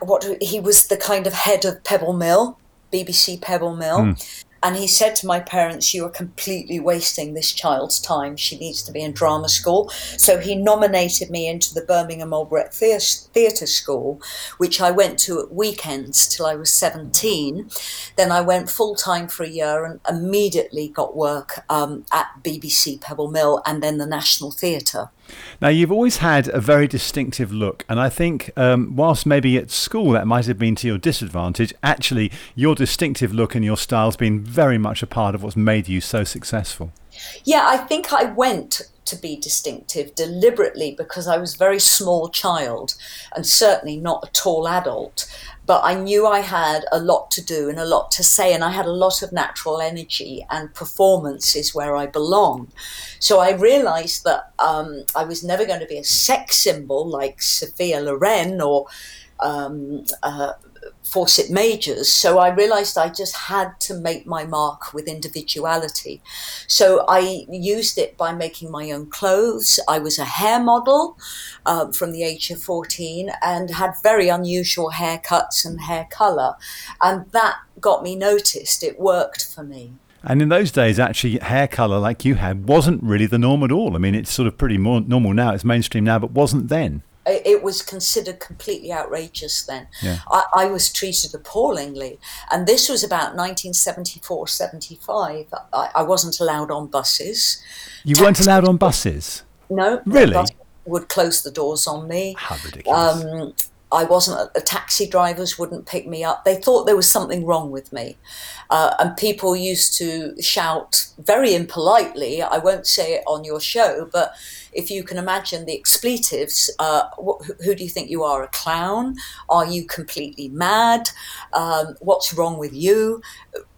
what he was the kind of head of Pebble Mill, BBC Pebble Mill, mm. And he said to my parents, You are completely wasting this child's time. She needs to be in drama school. So he nominated me into the Birmingham Old Rep Theatre School, which I went to at weekends till I was 17. Then I went full time for a year and immediately got work um, at BBC Pebble Mill and then the National Theatre. Now, you've always had a very distinctive look, and I think, um, whilst maybe at school that might have been to your disadvantage, actually, your distinctive look and your style has been very much a part of what's made you so successful. Yeah, I think I went to be distinctive deliberately because I was a very small child and certainly not a tall adult but I knew I had a lot to do and a lot to say, and I had a lot of natural energy, and performance is where I belong. So I realized that um, I was never going to be a sex symbol like Sophia Loren or um, uh, Fawcett Majors. So I realized I just had to make my mark with individuality. So I used it by making my own clothes. I was a hair model uh, from the age of 14 and had very unusual haircuts and hair color. And that got me noticed. It worked for me. And in those days, actually, hair colour like you had wasn't really the norm at all. I mean, it's sort of pretty more normal now, it's mainstream now, but wasn't then. It was considered completely outrageous then. Yeah. I, I was treated appallingly. And this was about 1974 75. I, I wasn't allowed on buses. You weren't allowed on buses. No. Really? bus would close the doors on me. How ridiculous. Um, I wasn't, the taxi drivers wouldn't pick me up. They thought there was something wrong with me. Uh, and people used to shout very impolitely, I won't say it on your show, but if you can imagine the expletives, uh, wh- who do you think you are? A clown? Are you completely mad? Um, what's wrong with you?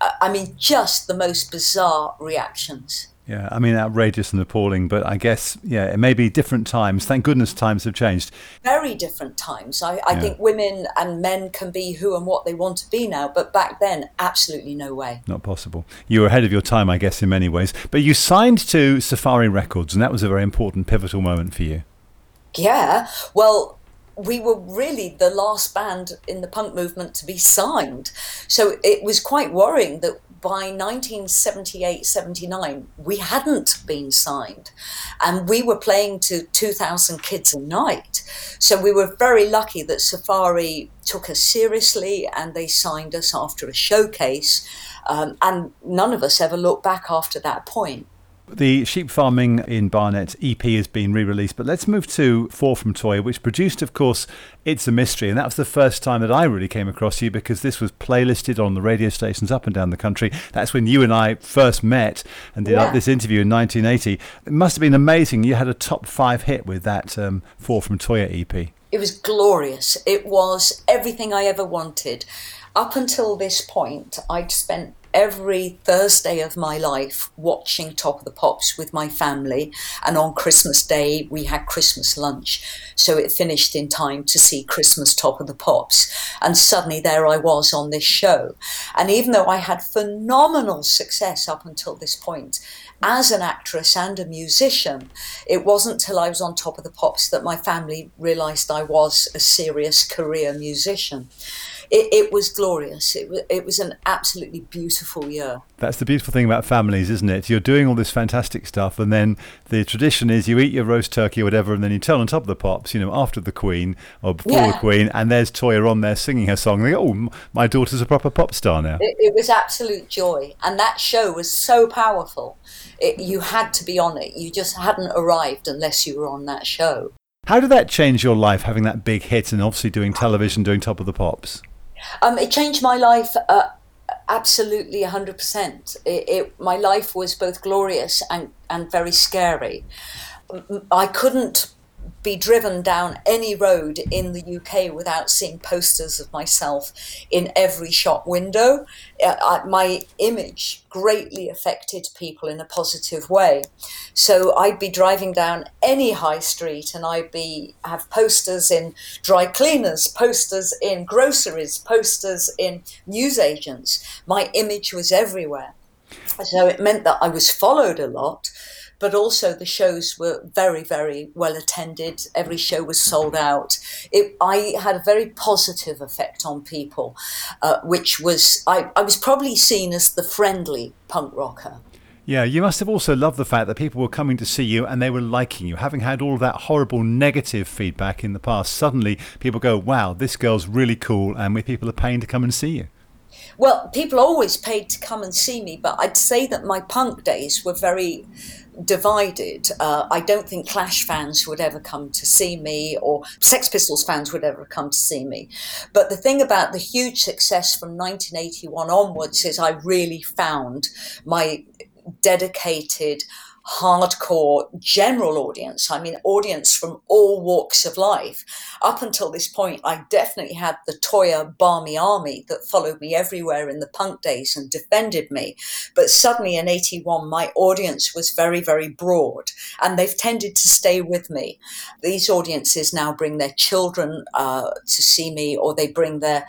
I I mean, just the most bizarre reactions. Yeah, I mean, outrageous and appalling, but I guess, yeah, it may be different times. Thank goodness times have changed. very different times. I, I Yeah. think women and men can be who and what they want to be now, but back then, absolutely no way. Not possible. You were ahead of your time, I guess, in many ways. But you signed to Safari Records, and that was a very important, pivotal moment for you. Yeah, well, we were really the last band in the punk movement to be signed. So it was quite worrying that by 1978 79, we hadn't been signed. And we were playing to 2,000 kids a night. So we were very lucky that Safari took us seriously and they signed us after a showcase. Um, and none of us ever looked back after that point. The Sheep Farming in Barnet EP has been re released, but let's move to Four from Toyah, which produced, of course, It's a Mystery. And that was the first time that I really came across you because this was playlisted on the radio stations up and down the country. That's when you and I first met and did Yeah. this interview in 1980. It must have been amazing. You had a top five hit with that um, Four from Toyah EP. It was glorious. It was everything I ever wanted. Up until this point, I'd spent every Thursday of my life watching Top of the Pops with my family. And on Christmas Day, we had Christmas lunch. So it finished in time to see Christmas Top of the Pops. And suddenly there I was on this show. And even though I had phenomenal success up until this point, as an actress and a musician, it wasn't till I was on Top of the Pops that my family realised I was a serious career musician. It, it was glorious. It was, it was an absolutely beautiful year. That's the beautiful thing about families, isn't it? You're doing all this fantastic stuff, and then the tradition is you eat your roast turkey or whatever, and then you turn on top of the pops, you know, after the Queen or before the Queen, and there's Toyah on there singing her song. They go, oh, my daughter's a proper pop star now. It, it was absolute joy. And that show was so powerful. It, you had to be on it. You just hadn't arrived unless you were on that show. How did that change your life, having that big hit and obviously doing television, doing Top of the Pops? Um, it changed my life uh, absolutely 100%. It, it, my life was both glorious and, and very scary. I couldn't be driven down any road in the UK without seeing posters of myself in every shop window. Uh, my image greatly affected people in a positive way. So I'd be driving down any high street and I'd be have posters in dry cleaners, posters in groceries, posters in newsagents. My image was everywhere. So it meant that I was followed a lot, but also the shows were very, very well attended. Every show was sold out. It, I had a very positive effect on people, uh, which was, I, I was probably seen as the friendly punk rocker. Yeah, you must have also loved the fact that people were coming to see you and they were liking you. Having had all of that horrible negative feedback in the past, suddenly people go, wow, this girl's really cool, and we people are paying to come and see you. Well, people always paid to come and see me, but I'd say that my punk days were very divided. Uh, I don't think Clash fans would ever come to see me, or Sex Pistols fans would ever come to see me. But the thing about the huge success from 1981 onwards is I really found my dedicated hardcore general audience. I mean, audience from all walks of life. Up until this point, I definitely had the Toyah Barmy Army that followed me everywhere in the punk days and defended me. But suddenly in 81, my audience was very, very broad and they've tended to stay with me. These audiences now bring their children uh, to see me or they bring their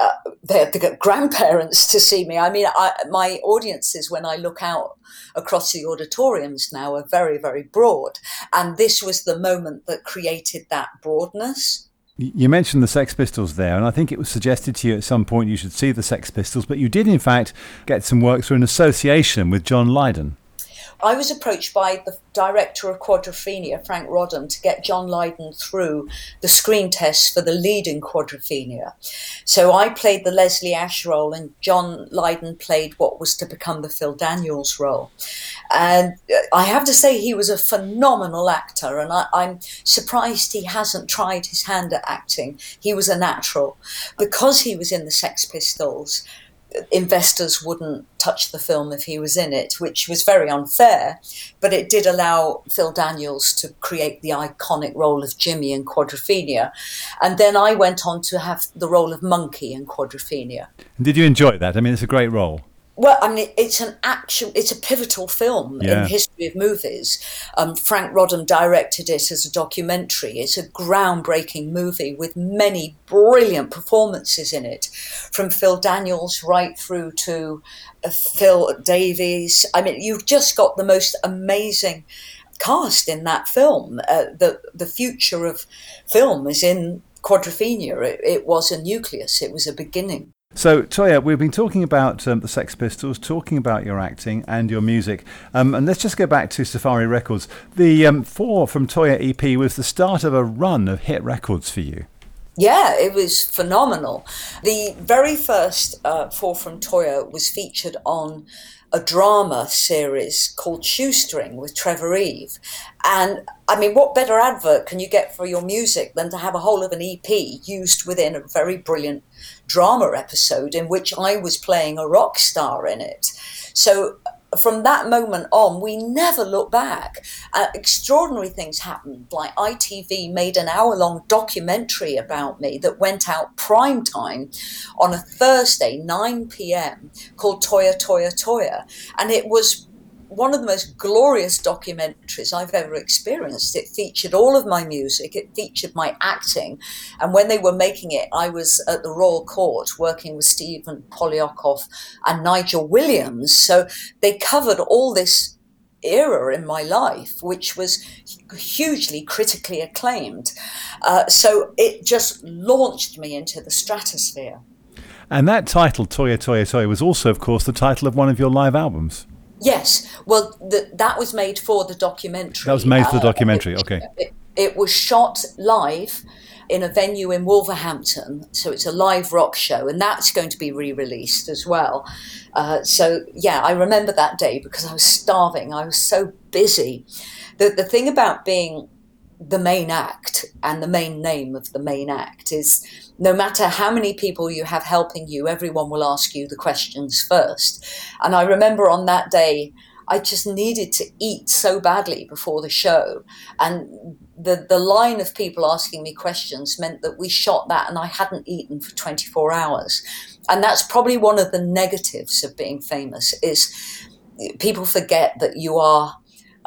uh, their, their grandparents to see me. I mean, I, my audiences, when I look out across the auditoriums now, are very, very broad. And this was the moment that created that broadness. You mentioned the Sex Pistols there, and I think it was suggested to you at some point you should see the Sex Pistols, but you did in fact get some work through an association with John Lydon. I was approached by the director of Quadrophenia, Franc Roddam, to get John Lydon through the screen test for the lead in Quadrophenia. So I played the Leslie Ash role, and John Lydon played what was to become the Phil Daniels role. And uh, I have to say, he was a phenomenal actor, and I, I'm surprised he hasn't tried his hand at acting. He was a natural. Because he was in the Sex Pistols, investors wouldn't touch the film if he was in it, which was very unfair. But it did allow Phil Daniels to create the iconic role of Jimmy in Quadrophenia. And then I went on to have the role of Monkey in Quadrophenia. Did you enjoy that? I mean, it's a great role. Well, I mean, it's an actual, it's a pivotal film Yeah. in the history of movies. Um, Franc Roddam directed it as a documentary. It's a groundbreaking movie with many brilliant performances in it, from Phil Daniels right through to uh, Phil Davis. I mean, you've just got the most amazing cast in that film. Uh, the the future of film is in Quadrophenia. It, it was a nucleus. It was a beginning. So, Toyah, we've been talking about um, the Sex Pistols, talking about your acting and your music. Um, and let's just go back to Safari Records. The um, Four from Toyah EP was the start of a run of hit records for you. Yeah, it was phenomenal. The very first uh, Four from Toyah was featured on a drama series called Shoestring with Trevor Eve. And I mean, what better advert can you get for your music than to have a whole of an EP used within a very brilliant drama episode in which I was playing a rock star in it? So from that moment on, we never looked back. Uh, extraordinary things happened. Like ITV made an hour long documentary about me that went out prime time on a Thursday, 9 p.m., called Toyah Toyah Toyah. And it was one of the most glorious documentaries I've ever experienced. It featured all of my music, it featured my acting. And when they were making it, I was at the Royal Court working with Stephen Poliakoff and Nigel Williams. So they covered all this era in my life, which was hugely critically acclaimed. Uh, so it just launched me into the stratosphere. And that title, Toyah Toyah Toyah, was also, of course, the title of one of your live albums. Yes, well, the, that was made for the documentary. That was made for the Uh, documentary, it- okay. It, it was shot live in a venue in Wolverhampton, so it's a live rock show, and that's going to be re-released as well. Uh, so yeah, I remember that day because I was starving. I was so busy. The the thing about being the main act and the main name of the main act is no matter how many people you have helping you, everyone will ask you the questions first. And I remember on that day, I just needed to eat so badly before the show. And the, the line of people asking me questions meant that we shot that and I hadn't eaten for 24 hours. And that's probably one of the negatives of being famous is people forget that you are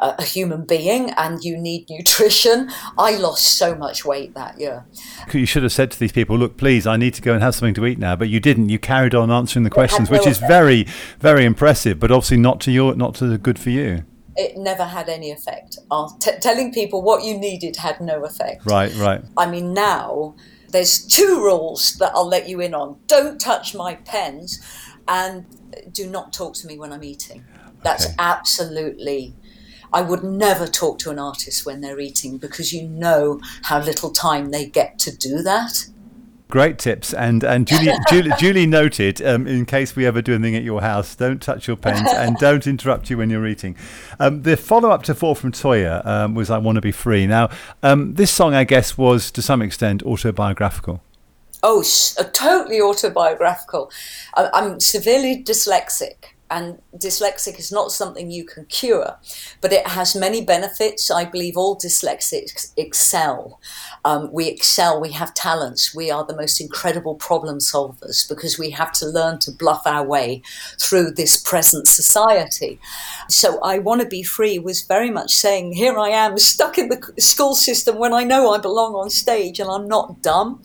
a a human being and you need nutrition. I lost so much weight that year. You should have said to these people, look, please, I need to go and have something to eat now. But you didn't. You carried on answering the questions, which is very, very impressive, but obviously not to your, not to the good for you. It never had any effect. T- telling people what you needed had no effect. Right, right. I mean, now there's two rules that I'll let you in on. Don't touch my pens and do not talk to me when I'm eating. That's Okay. absolutely. I would never talk to an artist when they're eating because you know how little time they get to do that. Great tips, and and Julie, <laughs> Julie, Julie noted um, in case we ever do anything at your house, don't touch your pens and <laughs> don't interrupt you when you're eating. Um, the follow up to Four from Toyah um, was "I Want to Be Free." Now, um, this song, I guess, was to some extent autobiographical. Oh, s- uh, totally autobiographical. I- I'm severely dyslexic, and dyslexic is not something you can cure, but it has many benefits. I believe all dyslexics excel. Um, we excel, we have talents, we are the most incredible problem solvers because we have to learn to bluff our way through this present society. So, I Want to Be Free was very much saying, Here I am, stuck in the school system when I know I belong on stage and I'm not dumb.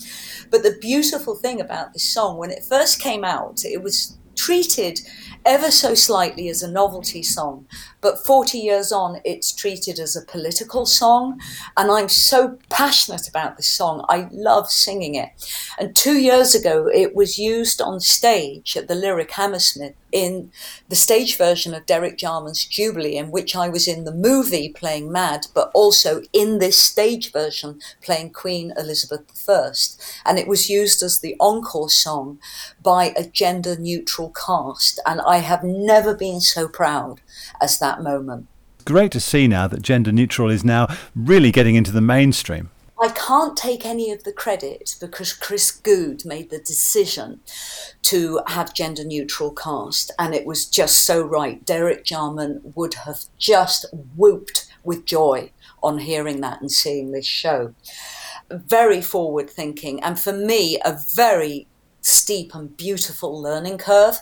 But the beautiful thing about this song, when it first came out, it was treated ever so slightly as a novelty song. But 40 years on, it's treated as a political song. And I'm so passionate about this song. I love singing it. And two years ago, it was used on stage at the Lyric Hammersmith in the stage version of Derek Jarman's Jubilee, in which I was in the movie playing Mad, but also in this stage version playing Queen Elizabeth I. And it was used as the encore song by a gender neutral cast. And I have never been so proud as that moment. Great to see now that gender neutral is now really getting into the mainstream. I can't take any of the credit because Chris Goode made the decision to have gender neutral cast, and it was just so right. Derek Jarman would have just whooped with joy on hearing that and seeing this show. Very forward thinking, and for me, a very steep and beautiful learning curve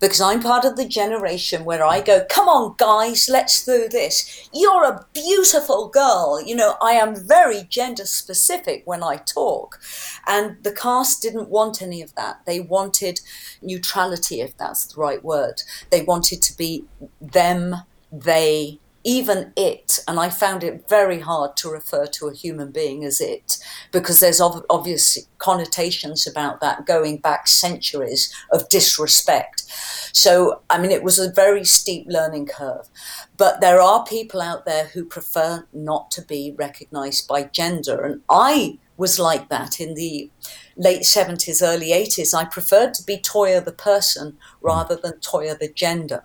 because I'm part of the generation where I go, come on, guys, let's do this. You're a beautiful girl. You know, I am very gender specific when I talk. And the cast didn't want any of that. They wanted neutrality, if that's the right word. They wanted to be them, they, even it, and I found it very hard to refer to a human being as it, because there's ov- obvious connotations about that going back centuries of disrespect. So, I mean, it was a very steep learning curve. But there are people out there who prefer not to be recognized by gender, and I was like that in the late 70s, early 80s. I preferred to be Toyah the person rather than Toyah the gender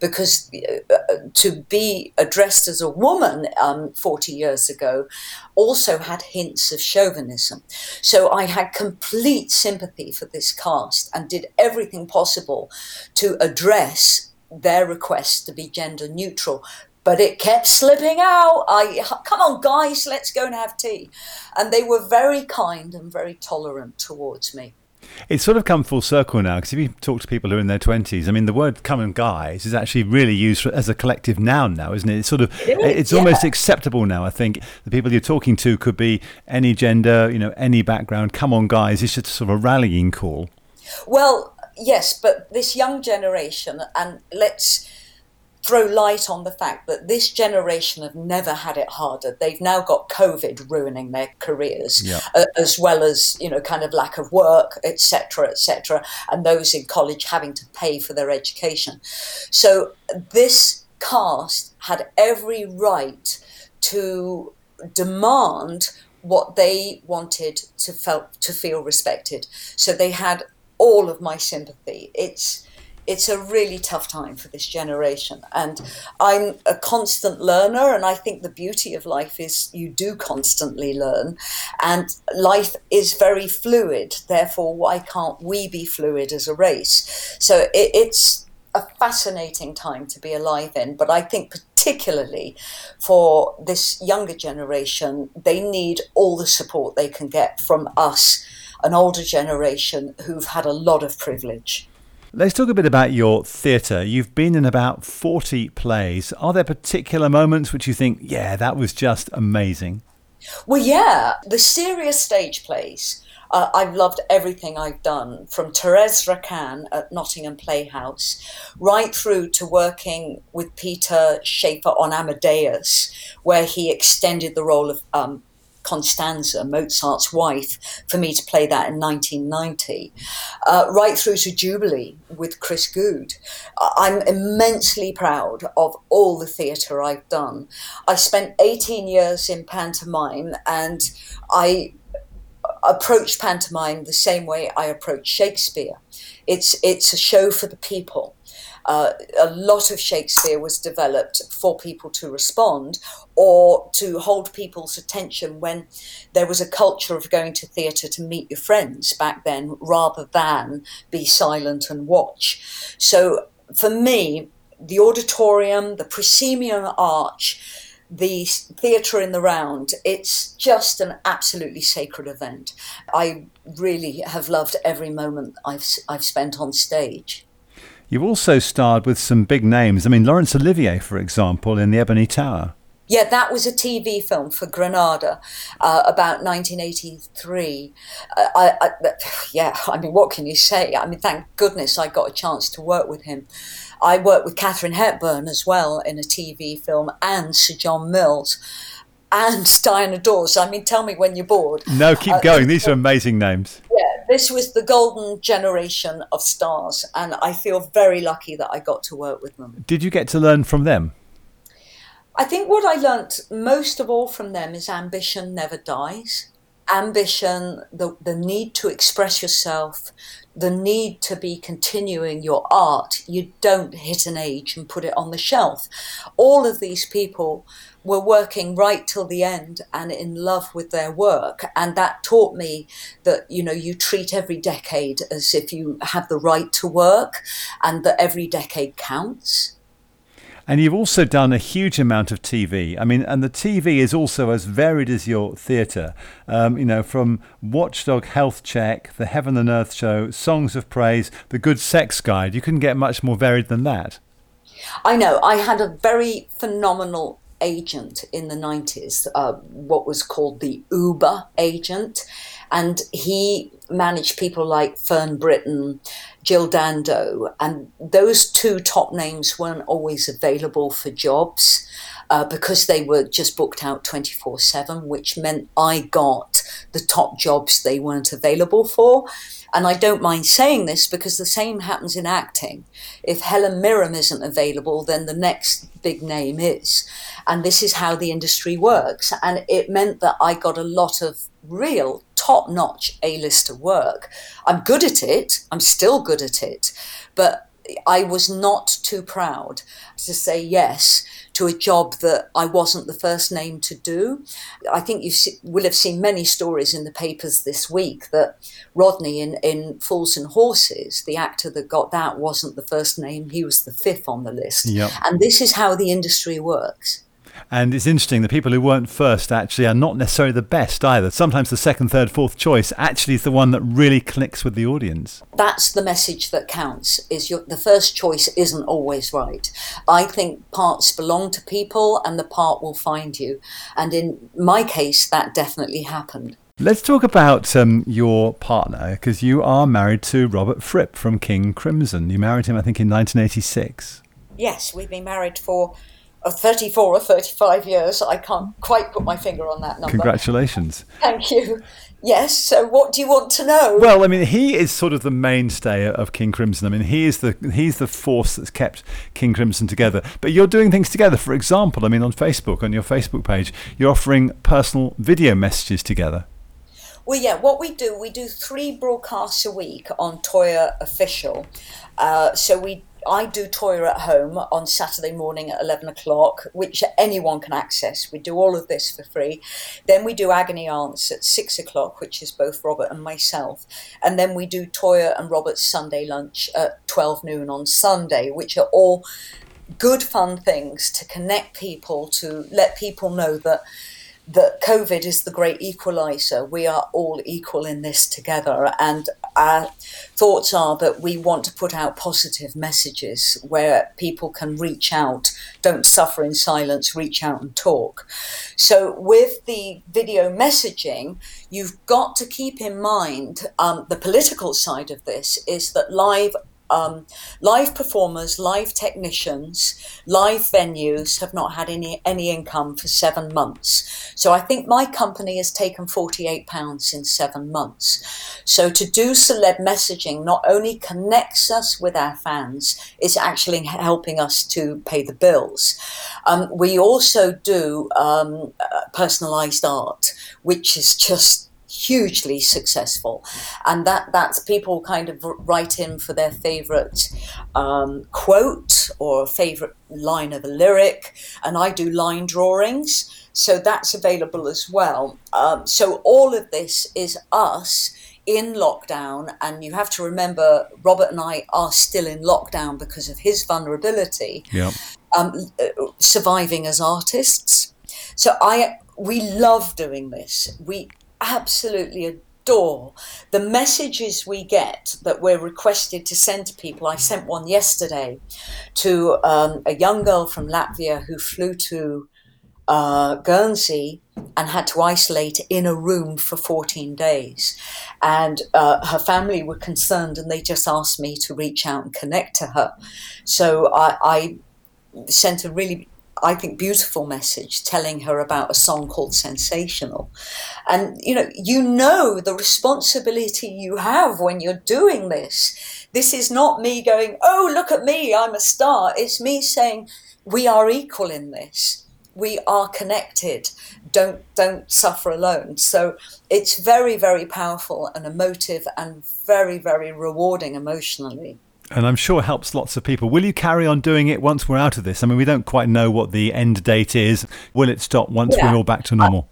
because uh, to be addressed as a woman um, 40 years ago also had hints of chauvinism. So I had complete sympathy for this cast and did everything possible to address their request to be gender neutral but it kept slipping out. I come on, guys, let's go and have tea, and they were very kind and very tolerant towards me. It's sort of come full circle now because if you talk to people who are in their 20s, I mean, the word come on guys is actually really used as a collective noun now, isn't it? It's sort of, it's yeah. almost acceptable now. I think the people you're talking to could be any gender, you know, any background. Come on guys, it's just sort of a rallying call. Well, yes, but this young generation, and let's, throw light on the fact that this generation have never had it harder. They've now got COVID ruining their careers, yeah. uh, as well as you know, kind of lack of work, etc., etc., and those in college having to pay for their education. So this cast had every right to demand what they wanted to felt to feel respected. So they had all of my sympathy. It's it's a really tough time for this generation. And I'm a constant learner, and I think the beauty of life is you do constantly learn, and life is very fluid. Therefore, why can't we be fluid as a race? So it, it's a fascinating time to be alive in, but I think particularly for this younger generation, they need all the support they can get from us, an older generation who've had a lot of privilege. Let's talk a bit about your theatre. You've been in about 40 plays. Are there particular moments which you think, yeah, that was just amazing? Well, yeah, the serious stage plays. Uh, I've loved everything I've done, from Therese Raquin at Nottingham Playhouse, right through to working with Peter Shaffer on Amadeus, where he extended the role of um, Constanza, Mozart's wife, for me to play that in 1990, uh, right through to Jubilee with Chris Goode. I'm immensely proud of all the theatre I've done. I spent 18 years in pantomime and I approach pantomime the same way I approach Shakespeare. It's, it's a show for the people. Uh, a lot of Shakespeare was developed for people to respond or to hold people's attention when there was a culture of going to theatre to meet your friends back then rather than be silent and watch. So for me, the auditorium, the proscenium arch, the theatre in the round, it's just an absolutely sacred event. I really have loved every moment I've, I've spent on stage. You've also starred with some big names. I mean, Laurence Olivier, for example, in The Ebony Tower. Yeah, that was a TV film for Granada uh, about 1983. Uh, I, I, yeah, <laughs> I mean, what can you say? I mean, thank goodness I got a chance to work with him. I worked with Katharine Hepburn as well in a TV film and Sir John Mills. And Diana Dors. I mean, tell me when you're bored. No, keep uh, going. These are amazing names. Yeah, this was the golden generation of stars, and I feel very lucky that I got to work with them. Did you get to learn from them? I think what I learnt most of all from them is ambition never dies. Ambition, the, the need to express yourself, the need to be continuing your art. You don't hit an age and put it on the shelf. All of these people were working right till the end and in love with their work. And that taught me that, you know, you treat every decade as if you have the right to work and that every decade counts. And you've also done a huge amount of TV. I mean, and the TV is also as varied as your theatre. Um, you know, from Watchdog Health Check, The Heaven and Earth Show, Songs of Praise, The Good Sex Guide. You couldn't get much more varied than that. I know. I had a very phenomenal agent in the 90s, uh, what was called the Uber agent. And he managed people like Fern Britton, Jill Dando, and those two top names weren't always available for jobs. Uh, because they were just booked out 24 7, which meant I got the top jobs they weren't available for. And I don't mind saying this because the same happens in acting. If Helen Mirren isn't available, then the next big name is. And this is how the industry works. And it meant that I got a lot of real top notch A lister work. I'm good at it, I'm still good at it, but I was not too proud to say yes to a job that I wasn't the first name to do. I think you will have seen many stories in the papers this week that Rodney in, in Fools and Horses, the actor that got that, wasn't the first name, he was the fifth on the list. Yep. And this is how the industry works. And it's interesting, the people who weren't first actually are not necessarily the best either. Sometimes the second, third, fourth choice actually is the one that really clicks with the audience. That's the message that counts, is your, the first choice isn't always right. I think parts belong to people and the part will find you. And in my case, that definitely happened. Let's talk about um, your partner because you are married to Robert Fripp from King Crimson. You married him, I think, in 1986. Yes, we've been married for of 34 or 35 years. I can't quite put my finger on that number. Congratulations. Thank you. Yes. So, what do you want to know? Well, I mean, he is sort of the mainstay of King Crimson. I mean, he is the he's the force that's kept King Crimson together. But you're doing things together. For example, I mean, on Facebook, on your Facebook page, you're offering personal video messages together. Well, yeah, what we do, we do three broadcasts a week on Toyah Official. Uh, so we I do Toyah at home on Saturday morning at 11 o'clock, which anyone can access. We do all of this for free. Then we do Agony Aunts at 6 o'clock, which is both Robert and myself. And then we do Toyah and Robert's Sunday lunch at 12 noon on Sunday, which are all good fun things to connect people, to let people know that that COVID is the great equalizer. We are all equal in this together. And our thoughts are that we want to put out positive messages where people can reach out, don't suffer in silence, reach out and talk. So, with the video messaging, you've got to keep in mind um, the political side of this is that live um, live performers, live technicians, live venues have not had any any income for seven months. So I think my company has taken forty eight pounds in seven months. So to do celeb messaging not only connects us with our fans, it's actually helping us to pay the bills. Um, we also do um, uh, personalized art, which is just hugely successful and that that's people kind of write in for their favorite um, quote or favorite line of a lyric and i do line drawings so that's available as well um, so all of this is us in lockdown, and you have to remember Robert and I are still in lockdown because of his vulnerability. Um, surviving as artists, so I we love doing this. We absolutely adore the messages we get that we're requested to send to people. I sent one yesterday to um, a young girl from Latvia who flew to uh, Guernsey and had to isolate in a room for 14 days. And uh, her family were concerned and they just asked me to reach out and connect to her. So I, I sent a really I think, beautiful message telling her about a song called Sensational. And, you know, you know the responsibility you have when you're doing this. This is not me going, oh, look at me, I'm a star. It's me saying, we are equal in this. We are connected. Don't don't suffer alone. So it's very very powerful and emotive and very very rewarding emotionally and I'm sure helps lots of people. Will you carry on doing it once we're out of this? I mean, we don't quite know what the end date is. Will it stop once yeah. we're all back to normal?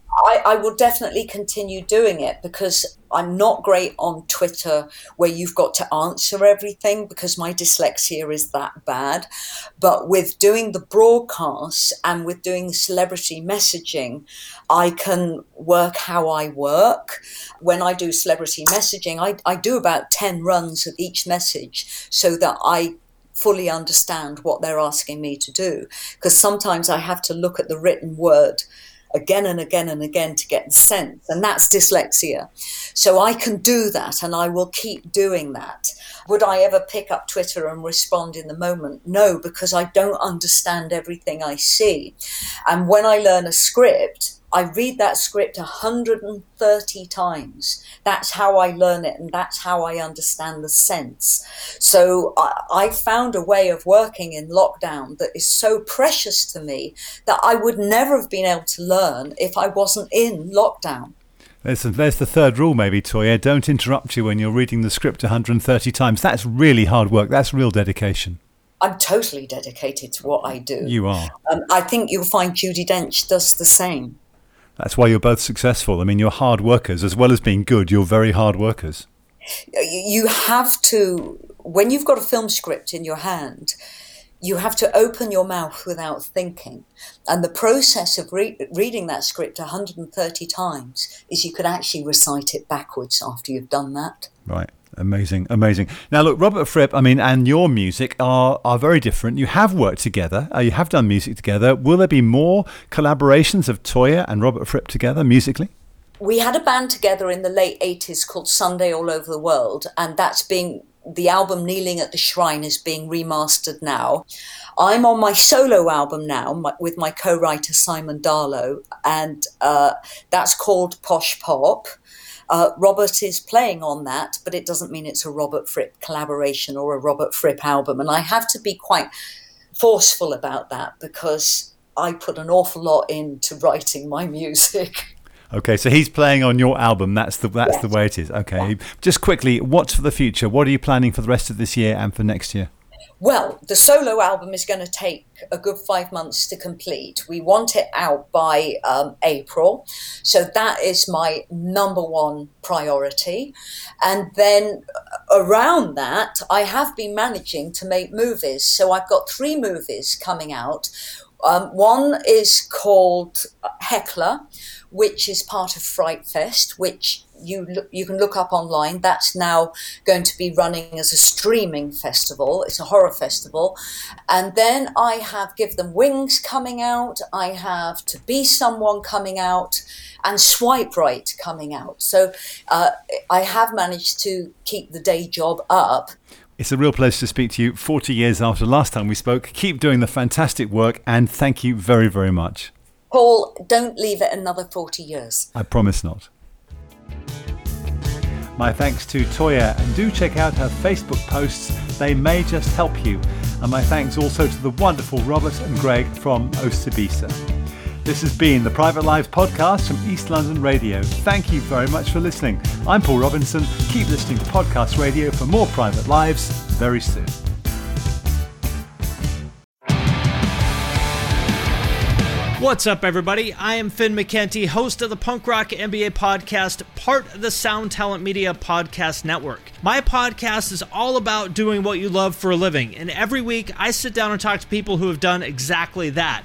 I, will definitely continue doing it because I'm not great on Twitter where you've got to answer everything because my dyslexia is that bad. But with doing the broadcasts and with doing celebrity messaging, I can work how I work. When I do celebrity messaging, I, I do about 10 runs of each message so that I fully understand what they're asking me to do. Because sometimes I have to look at the written word again and again and again to get the sense. And that's dyslexia. So I can do that and I will keep doing that. Would I ever pick up Twitter and respond in the moment? No, because I don't understand everything I see. And when I learn a script, I read that script 130 times. That's how I learn it, and that's how I understand the sense. So I, I, found a way of working in lockdown that is so precious to me that I would never have been able to learn if I wasn't in lockdown. There's, there's the third rule, maybe, Toyah. Don't interrupt you when you're reading the script 130 times. That's really hard work. That's real dedication. I'm totally dedicated to what I do. You are. Um, I think you'll find Judi Dench does the same. That's why you're both successful. I mean, you're hard workers as well as being good. You're very hard workers. You have to, when you've got a film script in your hand, you have to open your mouth without thinking. And the process of re- reading that script 130 times is you could actually recite it backwards after you've done that. Right. Amazing, amazing. Now, look, Robert Fripp, I mean, and your music are, are very different. You have worked together, uh, you have done music together. Will there be more collaborations of Toyah and Robert Fripp together musically? We had a band together in the late 80s called Sunday All Over the World, and that's being the album Kneeling at the Shrine is being remastered now. I'm on my solo album now my, with my co writer Simon Darlow, and uh, that's called Posh Pop. Uh, Robert is playing on that, but it doesn't mean it's a Robert Fripp collaboration or a Robert Fripp album. And I have to be quite forceful about that because I put an awful lot into writing my <laughs> music. Okay, so he's playing on your album. That's the that's yes. the way it is. Okay, yeah. just quickly, what's for the future? What are you planning for the rest of this year and for next year? Well, the solo album is going to take a good five months to complete. We want it out by um, April. So that is my number one priority. And then uh, around that, I have been managing to make movies. So I've got three movies coming out. Um, one is called Heckler, which is part of Fright Fest, which you you can look up online. That's now going to be running as a streaming festival. It's a horror festival, and then I have Give Them Wings coming out. I have To Be Someone coming out, and Swipe Right coming out. So uh, I have managed to keep the day job up. It's a real pleasure to speak to you 40 years after last time we spoke. Keep doing the fantastic work and thank you very, very much. Paul, don't leave it another 40 years. I promise not. My thanks to Toyah and do check out her Facebook posts, they may just help you. And my thanks also to the wonderful Robert and Greg from Osibisa. This has been the Private Lives podcast from East London Radio. Thank you very much for listening. I'm Paul Robinson. Keep listening to Podcast Radio for more Private Lives very soon. What's up, everybody? I am Finn McKenty, host of the Punk Rock MBA podcast, part of the Sound Talent Media Podcast Network. My podcast is all about doing what you love for a living, and every week I sit down and talk to people who have done exactly that.